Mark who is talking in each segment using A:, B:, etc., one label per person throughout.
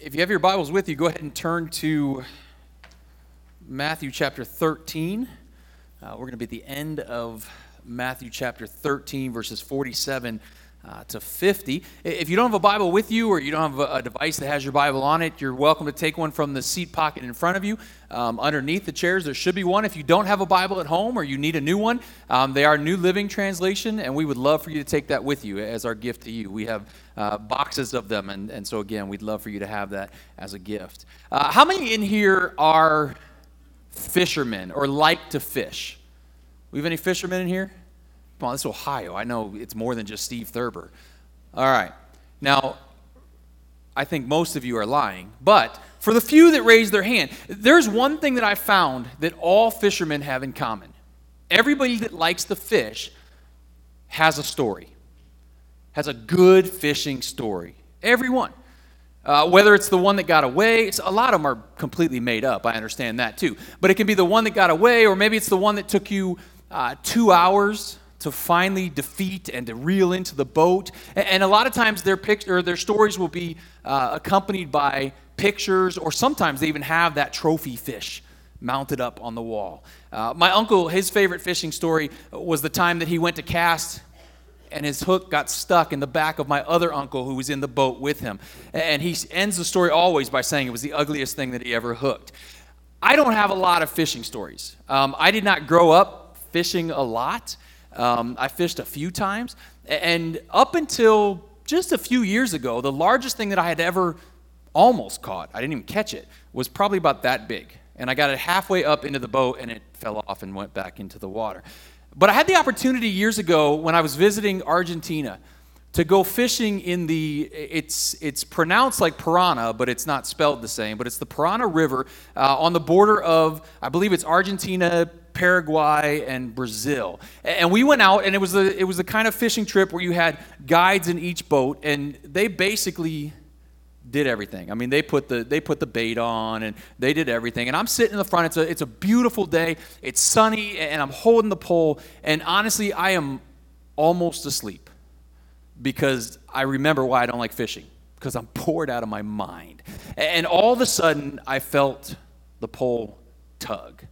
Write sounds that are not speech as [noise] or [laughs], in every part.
A: if you have your Bibles with you, go ahead and turn to Matthew chapter 13. Uh, we're going to be at the end of Matthew chapter 13, verses 47 uh, to 50. If you don't have a Bible with you or you don't have a, a, device that has your Bible on it, you're welcome to take one from the seat pocket in front of you. Um, underneath the chairs, there should be one. If you don't have a Bible at home or you need a new one, um, they are New Living Translation, and we would love for you to take that with you as our gift to you. We have uh, boxes of them, and, and so again, we'd love for you to have that as a gift. Uh, how many in here are fishermen or like to fish? We have any fishermen in here? Come on, this is Ohio. I know it's more than just Steve Thurber. All right. Now, I think most of you are lying, but for the few that raised their hand, there's one thing that I found that all fishermen have in common. Everybody that likes to fish has a story, has a good fishing story. Everyone. Uh, whether it's the one that got away, a lot of them are completely made up. I understand that too. But it can be the one that got away, or maybe it's the one that took you uh, two hours to finally defeat and to reel into the boat. And a lot of times their, pic- or their stories will be uh, accompanied by pictures, or sometimes they even have that trophy fish mounted up on the wall. Uh, my uncle, his favorite fishing story was the time that he went to cast and his hook got stuck in the back of my other uncle who was in the boat with him. And he ends the story always by saying it was the ugliest thing that he ever hooked. I don't have a lot of fishing stories. Um, I did not grow up fishing a lot. Um, I fished a few times, and up until just a few years ago, the largest thing that I had ever almost caught, I didn't even catch it, was probably about that big. And I got it halfway up into the boat, and it fell off and went back into the water. But I had the opportunity years ago when I was visiting Argentina to go fishing in the it's it's pronounced like piranha, but it's not spelled the same. But it's the Parana River uh, on the border of I believe it's Argentina, Paraguay, and Brazil. And we went out, and it was the it was the kind of fishing trip where you had guides in each boat, and they basically did everything. I mean, they put the they put the bait on and they did everything. And I'm sitting in the front. It's a it's a beautiful day. It's sunny and I'm holding the pole and honestly, I am almost asleep because I remember why I don't like fishing because I'm bored out of my mind. And all of a sudden, I felt the pole tug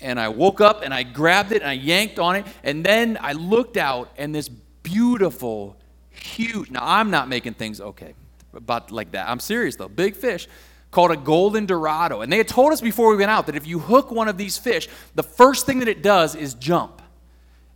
A: and I woke up and I grabbed it and I yanked on it. And then I looked out and this beautiful, huge, now I'm not making things okay about like that. I'm serious though. Big fish called a golden dorado. And they had told us before we went out that if you hook one of these fish, the first thing that it does is jump.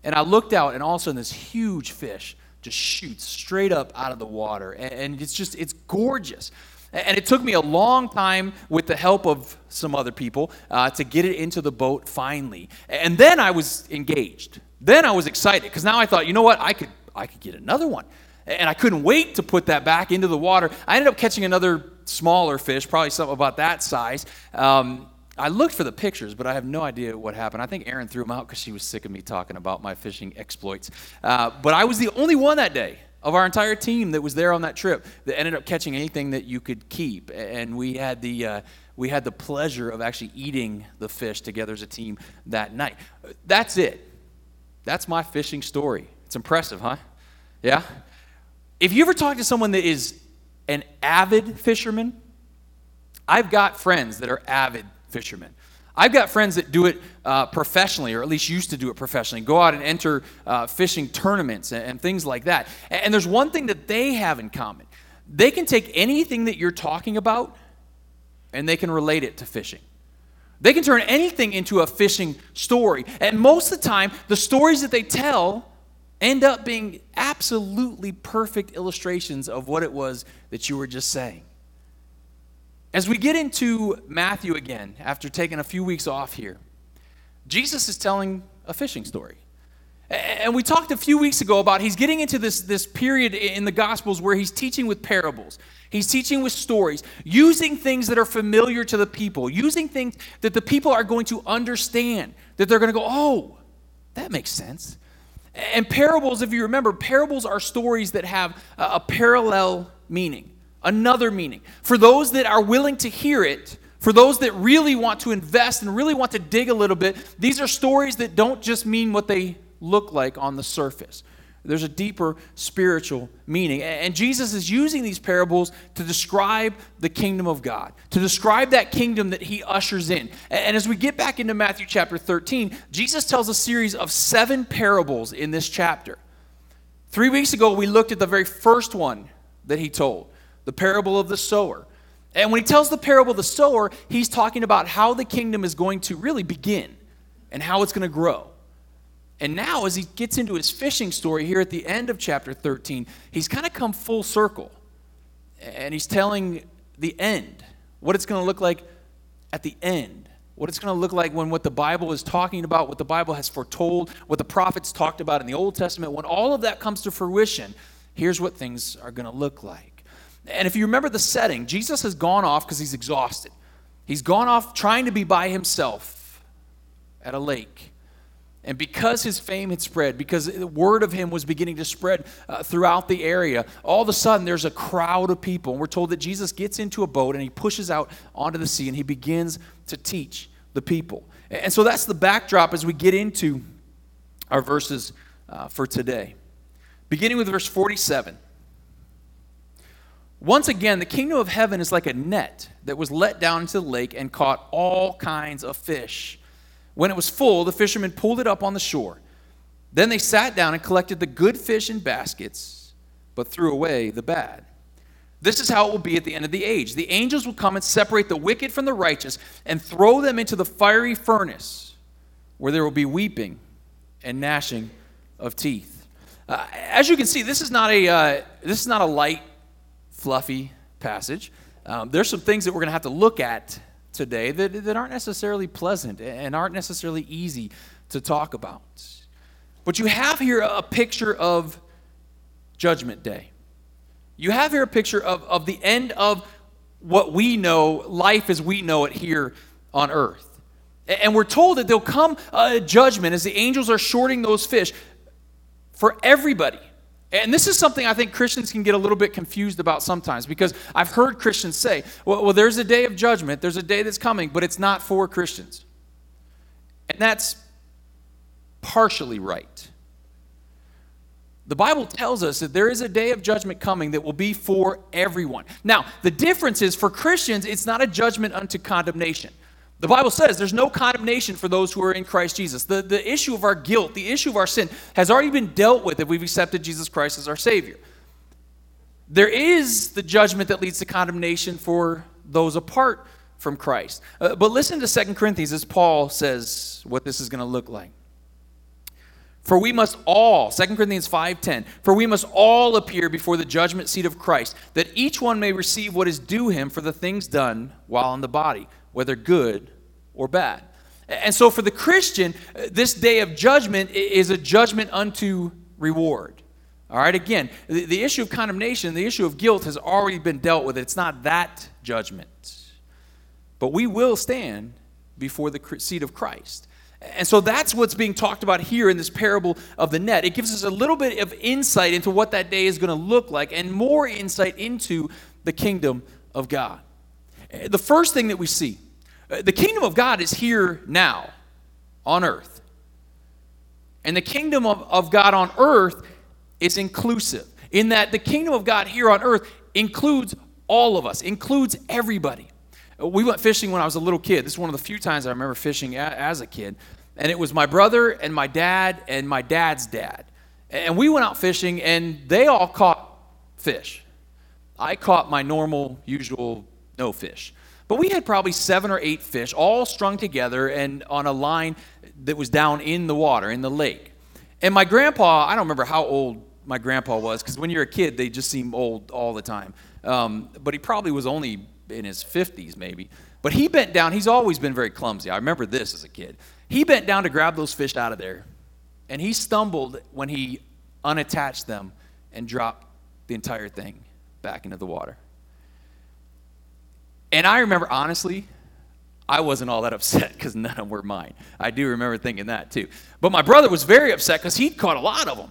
A: And I looked out and all of a sudden this huge fish just shoots straight up out of the water. And it's just, it's gorgeous. And it took me a long time with the help of some other people uh, to get it into the boat finally. And then I was engaged. Then I was excited because now I thought, you know what? I could, I could get another one. And I couldn't wait to put that back into the water. I ended up catching another smaller fish, probably something about that size. Um, I looked for the pictures, but I have no idea what happened. I think Erin threw them out because she was sick of me talking about my fishing exploits. Uh, but I was the only one that day of our entire team that was there on that trip that ended up catching anything that you could keep. And we had the, uh, we had the pleasure of actually eating the fish together as a team that night. That's it. That's my fishing story. It's impressive, huh? Yeah? If you ever talk to someone that is an avid fisherman, I've got friends that are avid fishermen. I've got friends that do it uh, professionally, or at least used to do it professionally, go out and enter uh, fishing tournaments and, and, things like that. And, and there's one thing that they have in common they can take anything that you're talking about and they can relate it to fishing. They can turn anything into a fishing story. And most of the time, the stories that they tell end up being absolutely perfect illustrations of what it was that you were just saying. As we get into Matthew again, after taking a few weeks off here, Jesus is telling a fishing story. And we talked a few weeks ago about he's getting into this, this period in the Gospels where he's teaching with parables. He's teaching with stories, using things that are familiar to the people, using things that the people are going to understand, that they're going to go, oh, that makes sense. And parables, if you remember, parables are stories that have a, parallel meaning another meaning. For those that are willing to hear it, for those that really want to invest and really want to dig a little bit, these are stories that don't just mean what they look like on the surface. There's a deeper spiritual meaning. And Jesus is using these parables to describe the kingdom of God, to describe that kingdom that he ushers in. And as we get back into Matthew chapter 13, Jesus tells a series of seven parables in this chapter. Three weeks ago, we looked at the very first one that he told the parable of the sower. And when he tells the parable of the sower, he's talking about how the kingdom is going to really begin and how it's going to grow. And now, as he gets into his fishing story here at the end of chapter 13, he's kind of come full circle. And he's telling the end, what it's going to look like at the end, what it's going to look like when what the Bible is talking about, what the Bible has foretold, what the prophets talked about in the Old Testament, when all of that comes to fruition, here's what things are going to look like. And if you remember the setting, Jesus has gone off because he's exhausted. He's gone off trying to be by himself at a lake. And because his fame had spread, because the word of him was beginning to spread uh, throughout the area, all of a sudden there's a crowd of people. And we're told that Jesus gets into a boat and he pushes out onto the sea and he begins to teach the people. And so that's the backdrop as we get into our verses uh, for today. Beginning with verse 47. Once again, the kingdom of heaven is like a net that was let down into the lake and caught all kinds of fish. When it was full, the fishermen pulled it up on the shore. Then they sat down and collected the good fish in baskets, but threw away the bad. This is how it will be at the end of the age. The angels will come and separate the wicked from the righteous and throw them into the fiery furnace, where there will be weeping and gnashing of teeth. Uh, as you can see, this is not a uh, this is not a light, fluffy passage. Um, there's some things that we're going to have to look at today that, that aren't necessarily pleasant and aren't necessarily easy to talk about. But you have here a picture of Judgment Day. You have here a picture of, of the end of what we know, life as we know it here on earth. And we're told that there'll come a judgment as the angels are shorting those fish for everybody. And this is something I think Christians can get a little bit confused about sometimes because I've heard Christians say, well, well, there's a day of judgment, there's a day that's coming, but it's not for Christians. And that's partially right. The Bible tells us that there is a day of judgment coming that will be for everyone. Now, the difference is for Christians, it's not a judgment unto condemnation. The Bible says there's no condemnation for those who are in Christ Jesus. The, the issue of our guilt, the issue of our sin, has already been dealt with if we've accepted Jesus Christ as our Savior. There is the judgment that leads to condemnation for those apart from Christ. Uh, but listen to 2 Corinthians as Paul says what this is going to look like. For we must all, 2 Corinthians 5:10, for we must all appear before the judgment seat of Christ, that each one may receive what is due him for the things done while in the body whether good or bad. And so for the Christian, this day of judgment is a judgment unto reward. All right, again, the, the issue of condemnation, the issue of guilt has already been dealt with. It's not that judgment. But we will stand before the seat of Christ. And so that's what's being talked about here in this parable of the net. It gives us a little bit of insight into what that day is going to look like and more insight into the kingdom of God. The first thing that we see the kingdom of God is here now on earth. And the kingdom of, of God on earth is inclusive, in that the kingdom of God here on earth includes all of us, includes everybody. Uh, we went fishing when I was a little kid. This is one of the few times I remember fishing as a kid. And it was my brother and my dad and my dad's dad. And we went out fishing, and they all caught fish. I caught my normal, usual no fish. But we had probably seven or eight fish all strung together and on a line that was down in the water, in the lake. And my grandpa, I don't remember how old my grandpa was, because when you're a kid, they just seem old all the time. Um, but he probably was only in his 50s, maybe. But he bent down. He's always been very clumsy. I remember this as a kid. He bent down to grab those fish out of there, and he stumbled when he unattached them and dropped the entire thing back into the water. And I remember, honestly, I wasn't all that upset [laughs] because none of them were mine. I do remember thinking that too. But my brother was very upset because he'd caught a lot of them.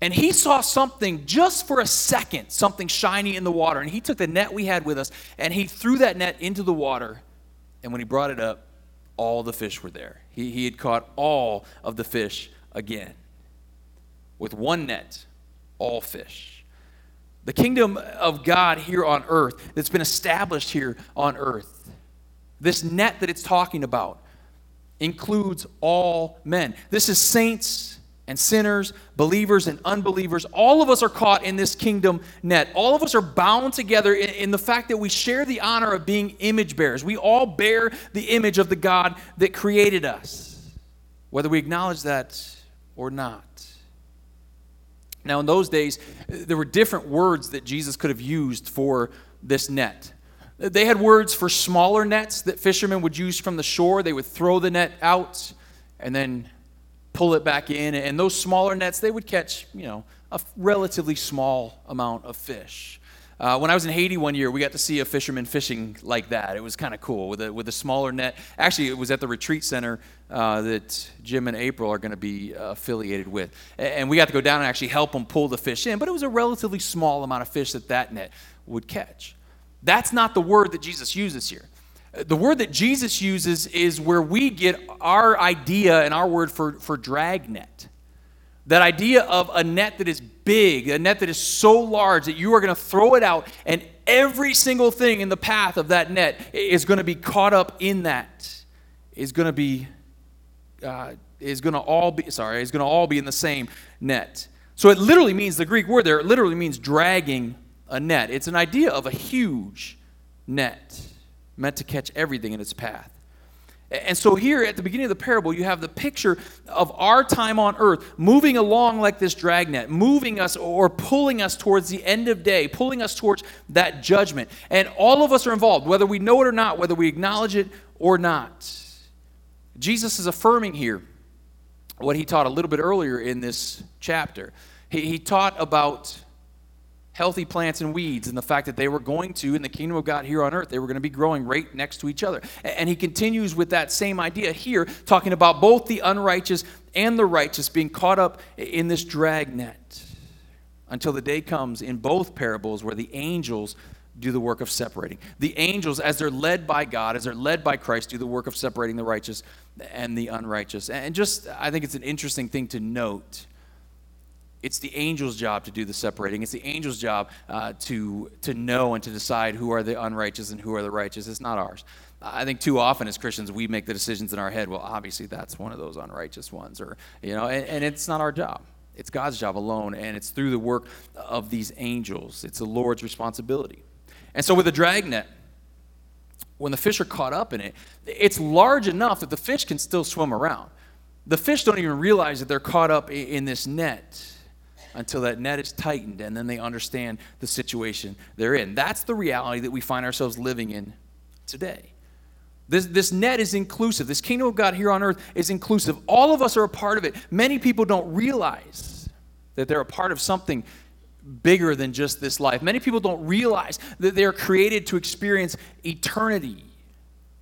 A: And he saw something just for a second, something shiny in the water. And he took the net we had with us and he threw that net into the water. And when he brought it up, all the fish were there. He, he had caught all of the fish again. with one net, all fish. The kingdom of God here on earth that's been established here on earth, this net that it's talking about, includes all men. This is saints and sinners, believers and unbelievers. All of us are caught in this kingdom net. All of us are bound together in, in, the fact that we share the honor of being image bearers. We all bear the image of the God that created us, whether we acknowledge that or not. Now, in those days, there were different words that Jesus could have used for this net. They had words for smaller nets that fishermen would use from the shore. They would throw the net out and then pull it back in. And those smaller nets, they would catch, you know, a relatively small amount of fish. Uh, when I was in Haiti one year, we got to see a fisherman fishing like that. It was kind of cool with a, with a smaller net. Actually, it was at the retreat center uh, that Jim and April are going to be uh, affiliated with. And we got to go down and actually help them pull the fish in. But it was a relatively small amount of fish that that net would catch. That's not the word that Jesus uses here. The word that Jesus uses is where we get our idea and our word for, for dragnet. That idea of a net that is big, a net that is so large that you are going to throw it out, and every single thing in the path of that net is going to be caught up in that, is going to be, uh, is going to all be, sorry, is going to all be in the same net. So it literally means, the Greek word there, it literally means dragging a net. It's an idea of a huge net meant to catch everything in its path. And so, here at the beginning of the parable, you have the picture of our time on earth moving along like this dragnet, moving us or pulling us towards the end of day, pulling us towards that judgment. And all of us are involved, whether we know it or not, whether we acknowledge it or not. Jesus is affirming here what he taught a little bit earlier in this chapter. He, he taught about healthy plants and weeds and the fact that they were going to, in the kingdom of God here on earth, they were going to be growing right next to each other. And he continues with that same idea here, talking about both the unrighteous and the righteous being caught up in this dragnet until the day comes in both parables where the angels do the work of separating. The angels, as they're led by God, as they're led by Christ, do the work of separating the righteous and the unrighteous. And just, I think it's an interesting thing to note it's the angel's job to do the separating. It's the angel's job uh, to, to know and to decide who are the unrighteous and who are the righteous. It's not ours. I think too often as Christians we make the decisions in our head. Well, obviously that's one of those unrighteous ones, or you know, and, and it's not our job. It's God's job alone, and it's through the work of these angels. It's the Lord's responsibility. And so with the dragnet, when the fish are caught up in it, it's large enough that the fish can still swim around. The fish don't even realize that they're caught up in this net until that net is tightened and then they understand the situation they're in. That's the reality that we find ourselves living in today. This, this net is inclusive. This kingdom of God here on earth is inclusive. All of us are a part of it. Many people don't realize that they're a part of something bigger than just this life. Many people don't realize that they're created to experience eternity.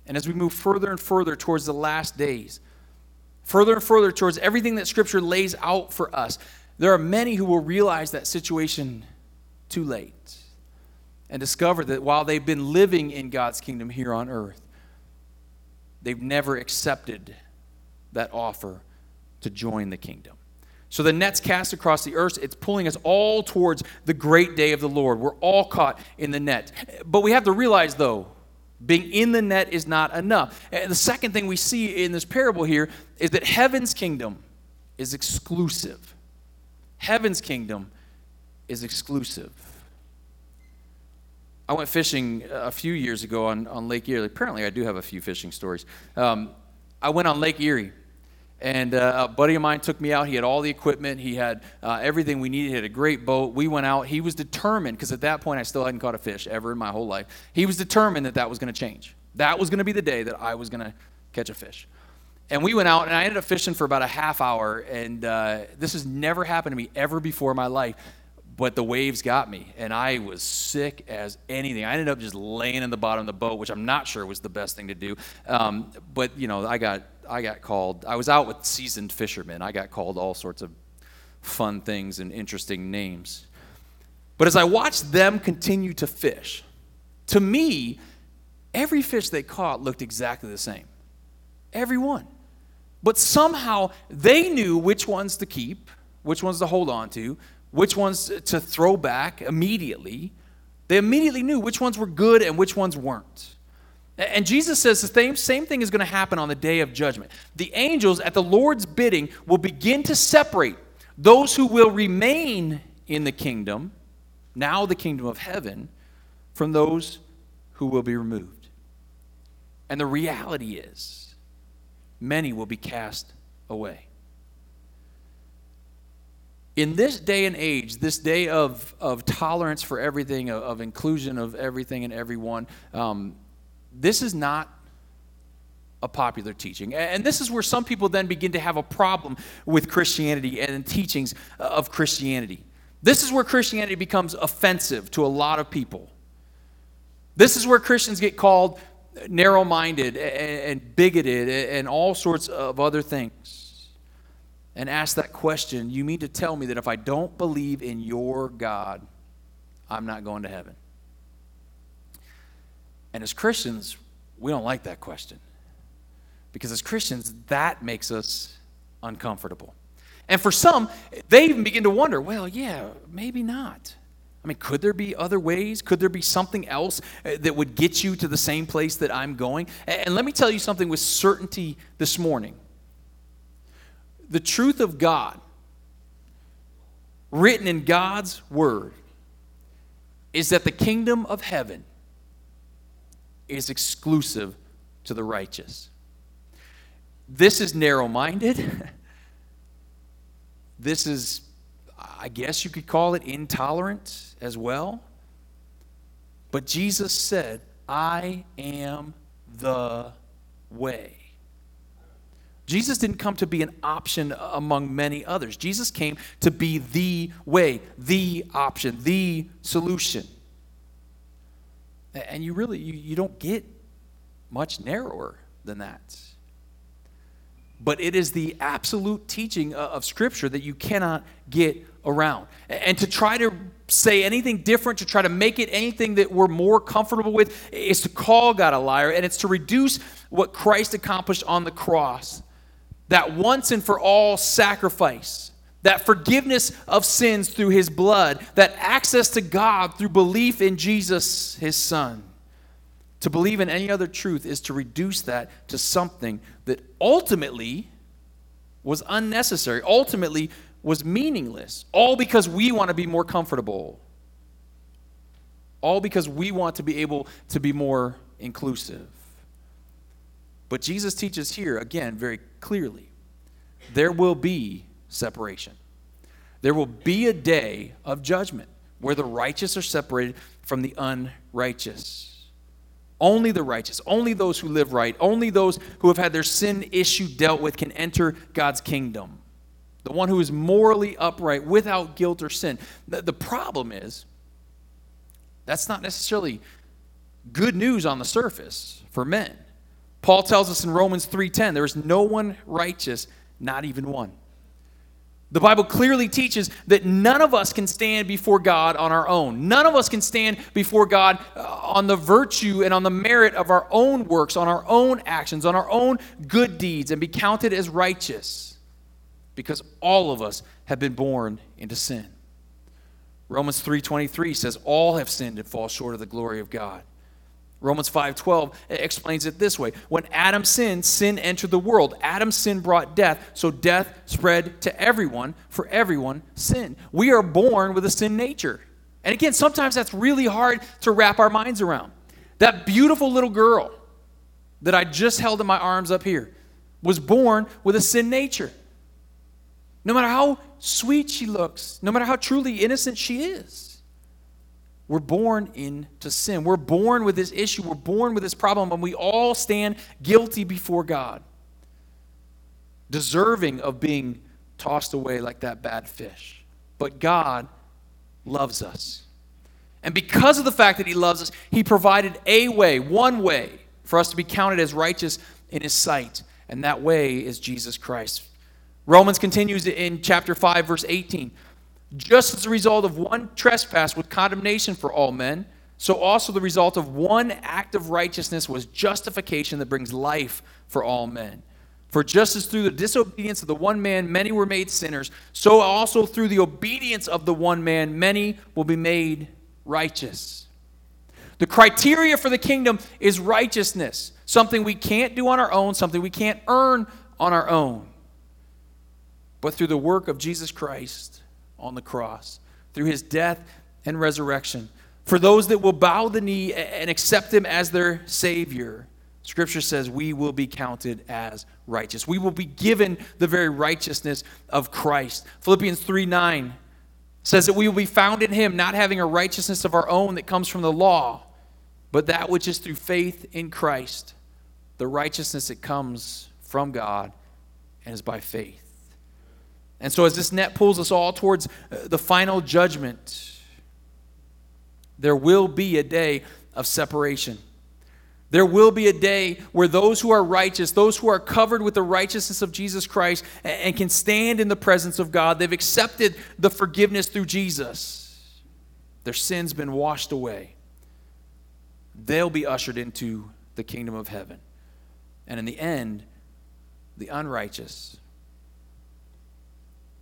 A: And as we move further and further towards the last days, further and further towards everything that Scripture lays out for us, there are many who will realize that situation too late and discover that while they've been living in God's kingdom here on earth, they've never accepted that offer to join the kingdom. So the net's cast across the earth. It's pulling us all towards the great day of the Lord. We're all caught in the net. But we have to realize, though, being in the net is not enough. And the second thing we see in this parable here is that heaven's kingdom is exclusive. Heaven's kingdom is exclusive. I went fishing a few years ago on, on Lake Erie. Apparently, I do have a few fishing stories. Um, I went on Lake Erie, and uh, a buddy of mine took me out. He had all the equipment, he had uh, everything we needed. He had a great boat. We went out. He was determined, because at that point, I still hadn't caught a fish ever in my whole life. He was determined that that was going to change. That was going to be the day that I was going to catch a fish. And we went out, and I ended up fishing for about a half hour. And uh, this has never happened to me ever before in my life. But the waves got me, and I was sick as anything. I ended up just laying in the bottom of the boat, which I'm not sure was the best thing to do. Um, but you know, I got I got called. I was out with seasoned fishermen. I got called all sorts of fun things and interesting names. But as I watched them continue to fish, to me, every fish they caught looked exactly the same. Every one. But somehow they knew which ones to keep which ones to hold on to, which ones to throw back immediately. They immediately knew which ones were good and which ones weren't. And Jesus says the same, same thing is going to happen on the day of judgment. The angels, at the Lord's bidding, will begin to separate those who will remain in the kingdom, now the kingdom of heaven, from those who will be removed. And the reality is, many will be cast away. In this day and age, this day of, of tolerance for everything, of, of inclusion of everything and everyone, um, this is not a popular teaching. And this is where some people then begin to have a problem with Christianity and teachings of Christianity. This is where Christianity becomes offensive to a lot of people. This is where Christians get called narrow minded and bigoted and all sorts of other things. And ask that question you mean to tell me that if I don't believe in your God, I'm not going to heaven? And as Christians, we don't like that question. Because as Christians, that makes us uncomfortable. And for some, they even begin to wonder well, yeah, maybe not. I mean, could there be other ways? Could there be something else uh, that would get you to the same place that I'm going? And let me tell you something with certainty this morning. The truth of God, written in God's Word, is that the kingdom of heaven is exclusive to the righteous. This is narrow minded. [laughs] This is, I guess you could call it intolerant as well. But Jesus said, I am the way. Jesus didn't come to be an option among many others. Jesus came to be the way, the option, the solution. And you really you, you don't get much narrower than that. But it is the absolute teaching of Scripture that you cannot get around. And to try to say anything different, to try to make it anything that we're more comfortable with, is to call God a liar, and it's to reduce what Christ accomplished on the cross that once and for all sacrifice that forgiveness of sins through his blood, that access to God through belief in Jesus, his son. To believe in any other truth is to reduce that to something that ultimately was unnecessary, ultimately was meaningless, all because we want to be more comfortable, all because we want to be able to be more inclusive. But Jesus teaches here, again, very clearly there will be separation. There will be a day of judgment where the righteous are separated from the unrighteous. Only the righteous, only those who live right, only those who have had their sin issue dealt with can enter God's kingdom. The one who is morally upright without guilt or sin. The, the problem is, that's not necessarily good news on the surface for men. Paul tells us in Romans 3:10, there is no one righteous, not even one. The Bible clearly teaches that none of us can stand before God on our own. None of us can stand before God uh, on the virtue and on the merit of our own works, on our own actions, on our own good deeds, and be counted as righteous because all of us have been born into sin. Romans 3:23 says all have sinned and fall short of the glory of God. Romans 5:12 explains it this way. When Adam sinned, sin entered the world. Adam's sin brought death, so death spread to everyone, for everyone sinned. We are born with a sin nature. And again, sometimes that's really hard to wrap our minds around. That beautiful little girl that I just held in my arms up here was born with a sin nature. No matter how sweet she looks, no matter how truly innocent she is. We're born into sin. We're born with this issue. We're born with this problem, and we all stand guilty before God, deserving of being tossed away like that bad fish. But God loves us. And because of the fact that He loves us, He provided a way, one way, for us to be counted as righteous in His sight. And that way is Jesus Christ. Romans continues in chapter 5, verse 18. Just as a result of one trespass was condemnation for all men, so also the result of one act of righteousness was justification that brings life for all men. For just as through the disobedience of the one man many were made sinners, so also through the obedience of the one man many will be made righteous. The criteria for the kingdom is righteousness, something we can't do on our own, something we can't earn on our own, but through the work of Jesus Christ on the cross, through his death and resurrection. For those that will bow the knee and accept him as their Savior, Scripture says we will be counted as righteous. We will be given the very righteousness of Christ. Philippians 3 9 says that we will be found in Him, not having a righteousness of our own that comes from the law, but that which is through faith in Christ, the righteousness that comes from God and is by faith. And so, as this net pulls us all towards uh, the final judgment, there will be a day of separation. There will be a day where those who are righteous, those who are covered with the righteousness of Jesus Christ and can stand in the presence of God, they've accepted the forgiveness through Jesus. Their sins been washed away. They'll be ushered into the kingdom of heaven. And in the end, the unrighteous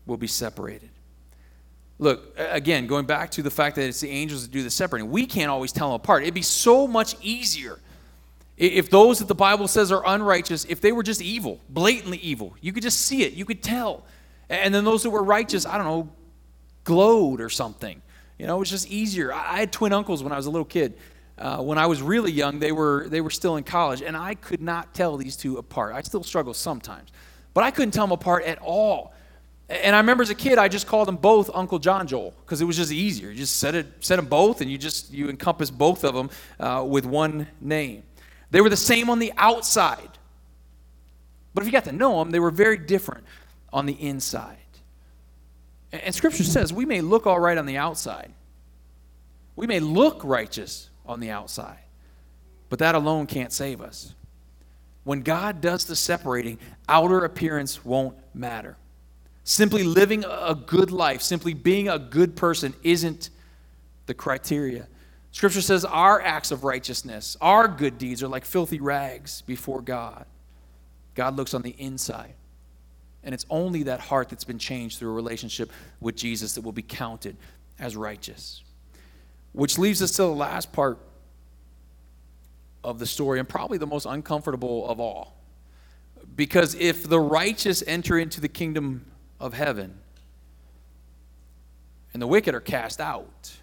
A: will be separated. Look, again, going back to the fact that it's the angels that do the separating, we can't always tell them apart. It'd be so much easier if those that the Bible says are unrighteous, if they were just evil, blatantly evil, you could just see it, you could tell. And then those that were righteous, I don't know, glowed or something. You know, it was just easier. I had twin uncles when I was a little kid. Uh, when I was really young, they were they were still in college, and I could not tell these two apart. I still struggle sometimes, but I couldn't tell them apart at all. And I remember as a kid, I just called them both Uncle John Joel because it was just easier. You just said it, said them both, and you just you encompass both of them uh, with one name. They were the same on the outside. But if you got to know them, they were very different on the inside. And Scripture says we may look all right on the outside, we may look righteous on the outside, but that alone can't save us. When God does the separating, outer appearance won't matter. Simply living a good life, simply being a good person isn't the criteria. Scripture says our acts of righteousness, our good deeds, are like filthy rags before God. God looks on the inside. And it's only that heart that's been changed through a relationship with Jesus that will be counted as righteous. Which leaves us to the last part of the story, and probably the most uncomfortable of all. Because if the righteous enter into the kingdom of heaven and the wicked are cast out,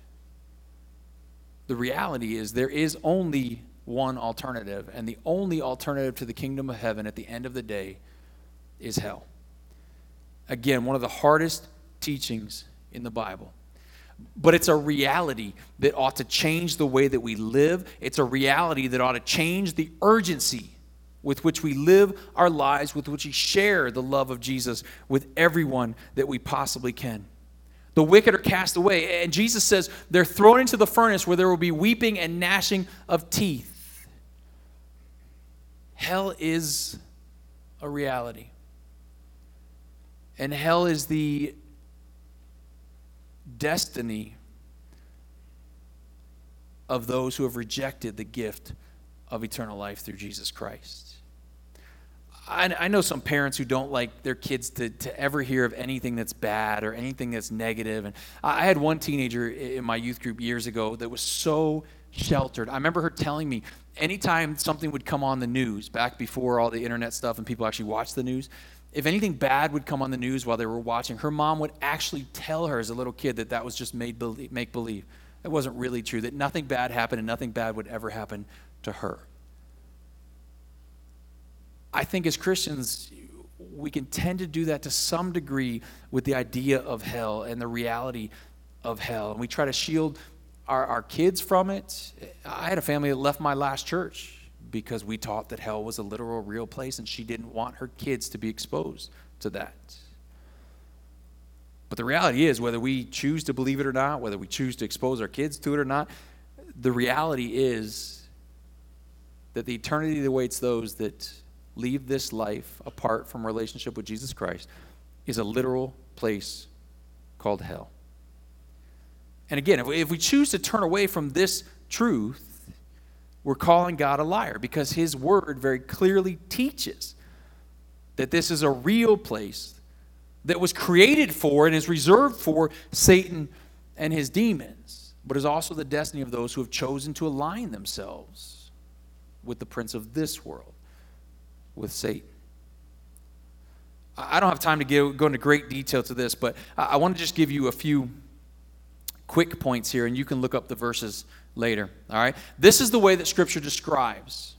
A: the reality is there is only one alternative, and the only alternative to the kingdom of heaven at the end of the day is hell. Again, one of the hardest teachings in the Bible. But it's a reality that ought to change the way that we live. It's a reality that ought to change the urgency with which we live our lives, with which we share the love of Jesus with everyone that we possibly can. The wicked are cast away. And Jesus says they're thrown into the furnace where there will be weeping and gnashing of teeth. Hell is a reality. And hell is the destiny of those who have rejected the gift of eternal life through Jesus Christ. I, I know some parents who don't like their kids to, to ever hear of anything that's bad or anything that's negative. And I had one teenager in my youth group years ago that was so sheltered. I remember her telling me anytime something would come on the news, back before all the internet stuff and people actually watched the news, if anything bad would come on the news while they were watching, her mom would actually tell her as a little kid that that was just made believe, make believe. It wasn't really true, that nothing bad happened and nothing bad would ever happen to her. I think as Christians, we can tend to do that to some degree with the idea of hell and the reality of hell. And we try to shield our, our kids from it. I had a family that left my last church because we taught that hell was a literal, real place, and she didn't want her kids to be exposed to that. But the reality is, whether we choose to believe it or not, whether we choose to expose our kids to it or not, the reality is that the eternity that awaits those that leave this life apart from relationship with Jesus Christ is a literal place called hell. And again, if we, if we choose to turn away from this truth, we're calling God a liar because his word very clearly teaches that this is a real place that was created for and is reserved for Satan and his demons, but is also the destiny of those who have chosen to align themselves with the prince of this world, with Satan. I don't have time to go into great detail to this, but I want to just give you a few quick points here, and you can look up the verses later. All right? This is the way that Scripture describes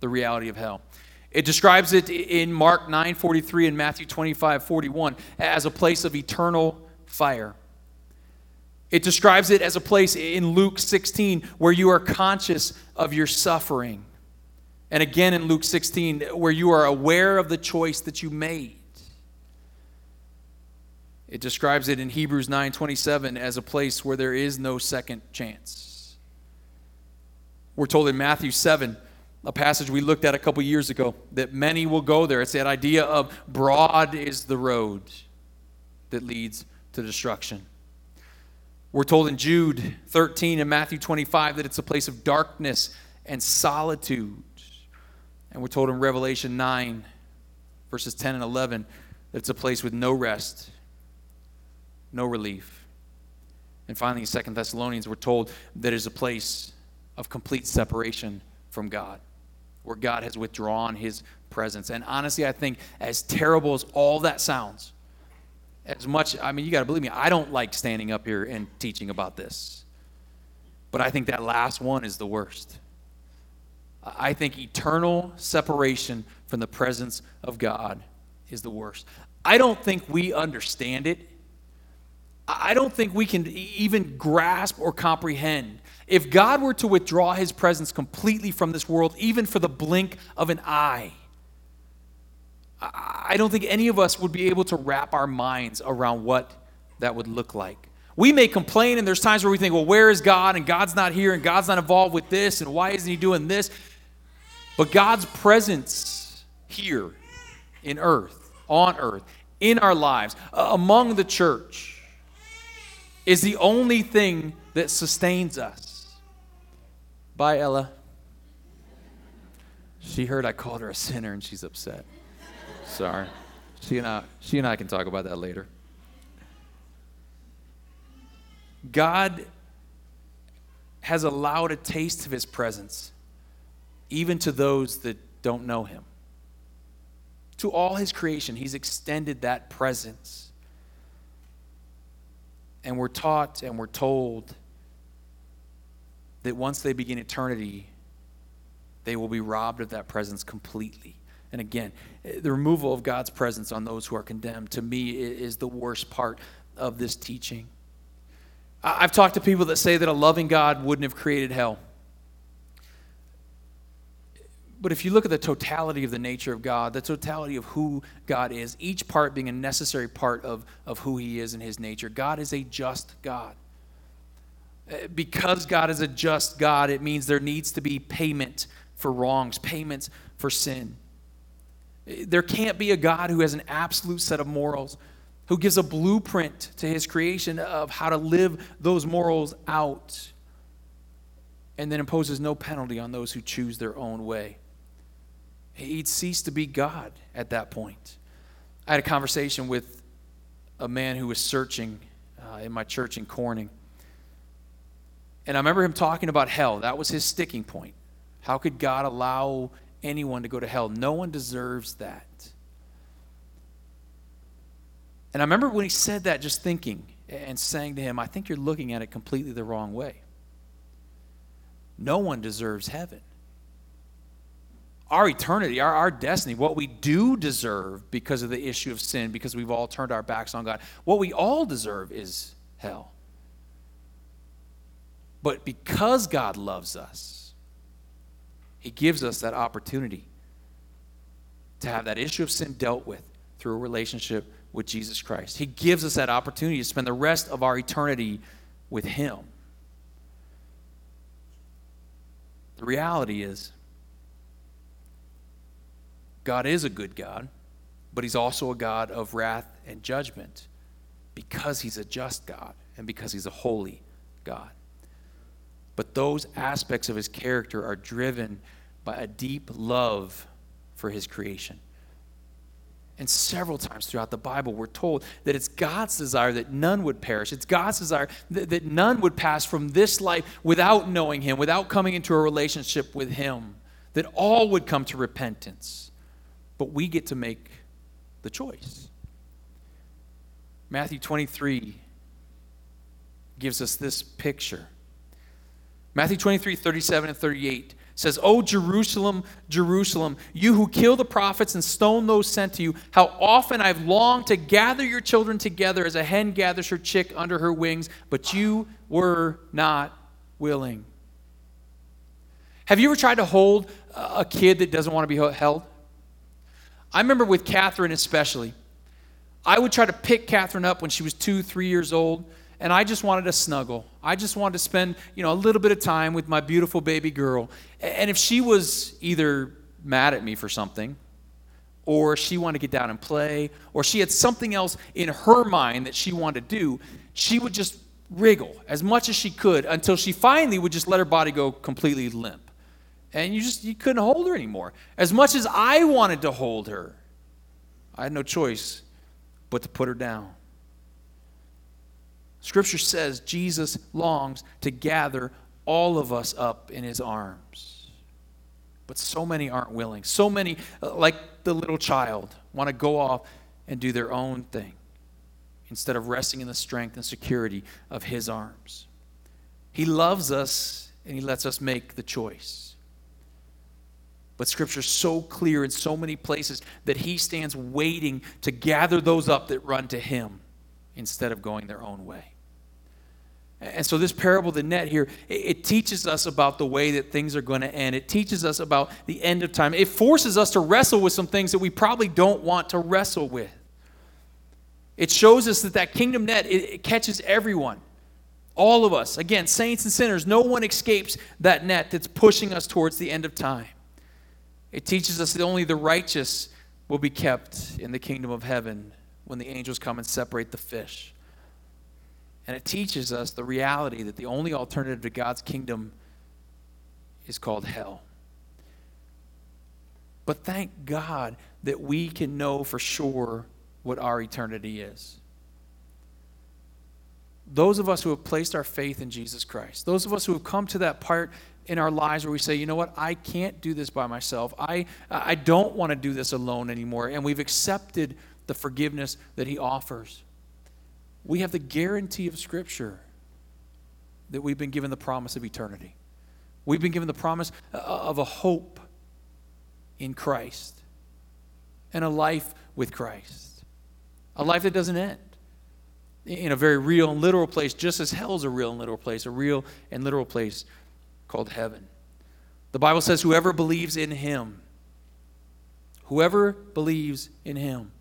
A: the reality of hell. It describes it in Mark 9:43 and Matthew 25:41 as a place of eternal fire. It describes it as a place in Luke 16 where you are conscious of your suffering. And again in Luke 16 where you are aware of the choice that you made. It describes it in Hebrews 9:27 as a place where there is no second chance. We're told in Matthew 7 a passage we looked at a couple years ago that many will go there. It's that idea of broad is the road that leads to destruction. We're told in Jude 13 and Matthew 25 that it's a place of darkness and solitude. And we're told in Revelation 9, verses 10 and 11, that it's a place with no rest, no relief. And finally, in 2 Thessalonians, we're told that it is a place of complete separation from God where God has withdrawn his presence. And honestly, I think as terrible as all that sounds, as much, I mean, you got to believe me, I don't like standing up here and teaching about this. But I think that last one is the worst. I think eternal separation from the presence of God is the worst. I don't think we understand it. I don't think we can even grasp or comprehend if God were to withdraw his presence completely from this world, even for the blink of an eye, I don't think any of us would be able to wrap our minds around what that would look like. We may complain, and there's times where we think, well, where is God? And God's not here, and God's not involved with this, and why isn't He doing this? But God's presence here in earth, on earth, in our lives, among the church, is the only thing that sustains us. Bye, Ella. She heard I called her a sinner and she's upset. Sorry. She and I, she and I can talk about that later. God has allowed a taste of his presence even to those that don't know him. To all his creation, he's extended that presence. And we're taught and we're told that once they begin eternity, they will be robbed of that presence completely. And again, the removal of God's presence on those who are condemned, to me, is the worst part of this teaching. I've talked to people that say that a loving God wouldn't have created hell. But if you look at the totality of the nature of God, the totality of who God is, each part being a necessary part of, of who He is and His nature, God is a just God uh, because God is a just God, it means there needs to be payment for wrongs, payments for sin. There can't be a God who has an absolute set of morals, who gives a blueprint to his creation of how to live those morals out, and then imposes no penalty on those who choose their own way. He'd cease to be God at that point. I had a conversation with a man who was searching uh, in my church in Corning. And I remember him talking about hell. That was his sticking point. How could God allow anyone to go to hell? No one deserves that. And I remember when he said that, just thinking and saying to him, I think you're looking at it completely the wrong way. No one deserves heaven. Our eternity, our, our destiny, what we do deserve because of the issue of sin, because we've all turned our backs on God, what we all deserve is hell. But because God loves us, He gives us that opportunity to have that issue of sin dealt with through a relationship with Jesus Christ. He gives us that opportunity to spend the rest of our eternity with Him. The reality is, God is a good God, but He's also a God of wrath and judgment because He's a just God and because He's a holy God. But those aspects of his character are driven by a deep love for his creation. And several times throughout the Bible, we're told that it's God's desire that none would perish. It's God's desire that, that none would pass from this life without knowing Him, without coming into a relationship with Him, that all would come to repentance. But we get to make the choice. Matthew 23 gives us this picture. Matthew 23, 37 and 38 says, Oh, Jerusalem, Jerusalem, you who kill the prophets and stone those sent to you, how often I've longed to gather your children together as a hen gathers her chick under her wings, but you were not willing. Have you ever tried to hold a kid that doesn't want to be held? I remember with Catherine especially. I would try to pick Catherine up when she was two, three years old and I just wanted to snuggle. I just wanted to spend, you know, a little bit of time with my beautiful baby girl. And if she was either mad at me for something, or she wanted to get down and play, or she had something else in her mind that she wanted to do, she would just wriggle as much as she could until she finally would just let her body go completely limp. And you just you couldn't hold her anymore. As much as I wanted to hold her, I had no choice but to put her down. Scripture says Jesus longs to gather all of us up in his arms. But so many aren't willing. So many, uh, like the little child, want to go off and do their own thing instead of resting in the strength and security of his arms. He loves us and he lets us make the choice. But Scripture's so clear in so many places that he stands waiting to gather those up that run to him instead of going their own way. And so, this parable the net here, it, teaches us about the way that things are going to end. It teaches us about the end of time. It forces us to wrestle with some things that we probably don't want to wrestle with. It shows us that that kingdom net, it catches everyone, all of us. Again, saints and sinners, no one escapes that net that's pushing us towards the end of time. It teaches us that only the righteous will be kept in the kingdom of heaven when the angels come and separate the fish. And it teaches us the reality that the only alternative to God's kingdom is called hell. But thank God that we can know for sure what our eternity is. Those of us who have placed our faith in Jesus Christ, those of us who have come to that part in our lives where we say, you know what, I can't do this by myself. I, I don't want to do this alone anymore. And we've accepted the forgiveness that He offers we have the guarantee of Scripture that we've been given the promise of eternity. We've been given the promise uh, of a hope in Christ and a life with Christ, a life that doesn't end in a very real and literal place, just as hell is a real and literal place, a real and literal place called heaven. The Bible says, whoever believes in him, whoever believes in him,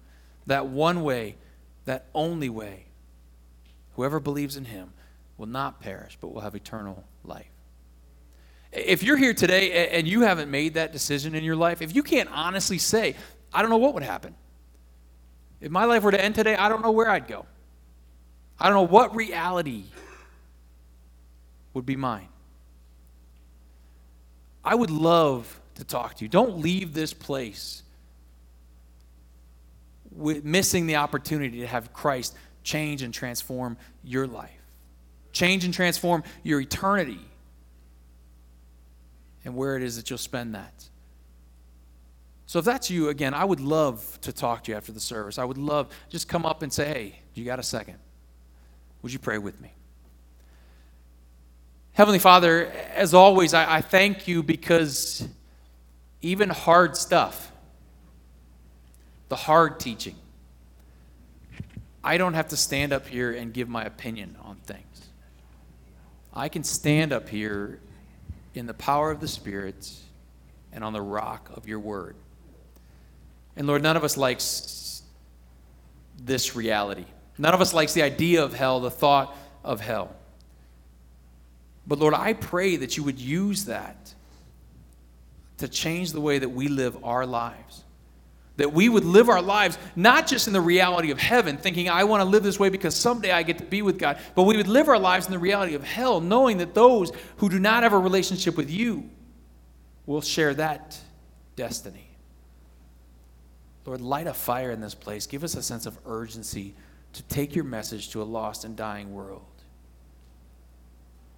A: that one way, that only way, Whoever believes in him will not perish, but will have eternal life. If you're here today and you haven't made that decision in your life, if you can't honestly say, I don't know what would happen. If my life were to end today, I don't know where I'd go. I don't know what reality would be mine. I would love to talk to you. Don't leave this place with missing the opportunity to have Christ change and transform your life, change and transform your eternity, and where it is that you'll spend that. So if that's you, again, I would love to talk to you after the service. I would love just come up and say, hey, you got a second? Would you pray with me? Heavenly Father, as always, I, I thank you because even hard stuff, the hard teaching, I don't have to stand up here and give my opinion on things. I can stand up here in the power of the Spirit and on the rock of your word. And Lord, none of us likes this reality. None of us likes the idea of hell, the thought of hell. But Lord, I pray that you would use that to change the way that we live our lives. That we would live our lives not just in the reality of heaven, thinking, I want to live this way because someday I get to be with God, but we would live our lives in the reality of hell, knowing that those who do not have a relationship with you will share that destiny. Lord, light a fire in this place. Give us a sense of urgency to take your message to a lost and dying world.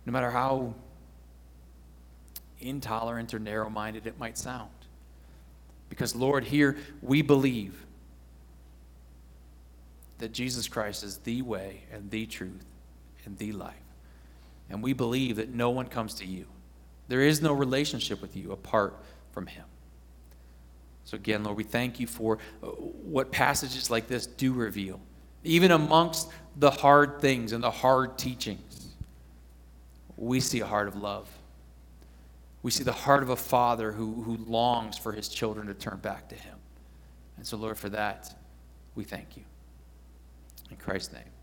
A: No matter how intolerant or narrow minded it might sound. Because, Lord, here we believe that Jesus Christ is the way and the truth and the life. And we believe that no one comes to you. There is no relationship with you apart from Him. So, again, Lord, we thank you for uh, what passages like this do reveal. Even amongst the hard things and the hard teachings, we see a heart of love. We see the heart of a father who, who longs for his children to turn back to him. And so, Lord, for that, we thank you. In Christ's name.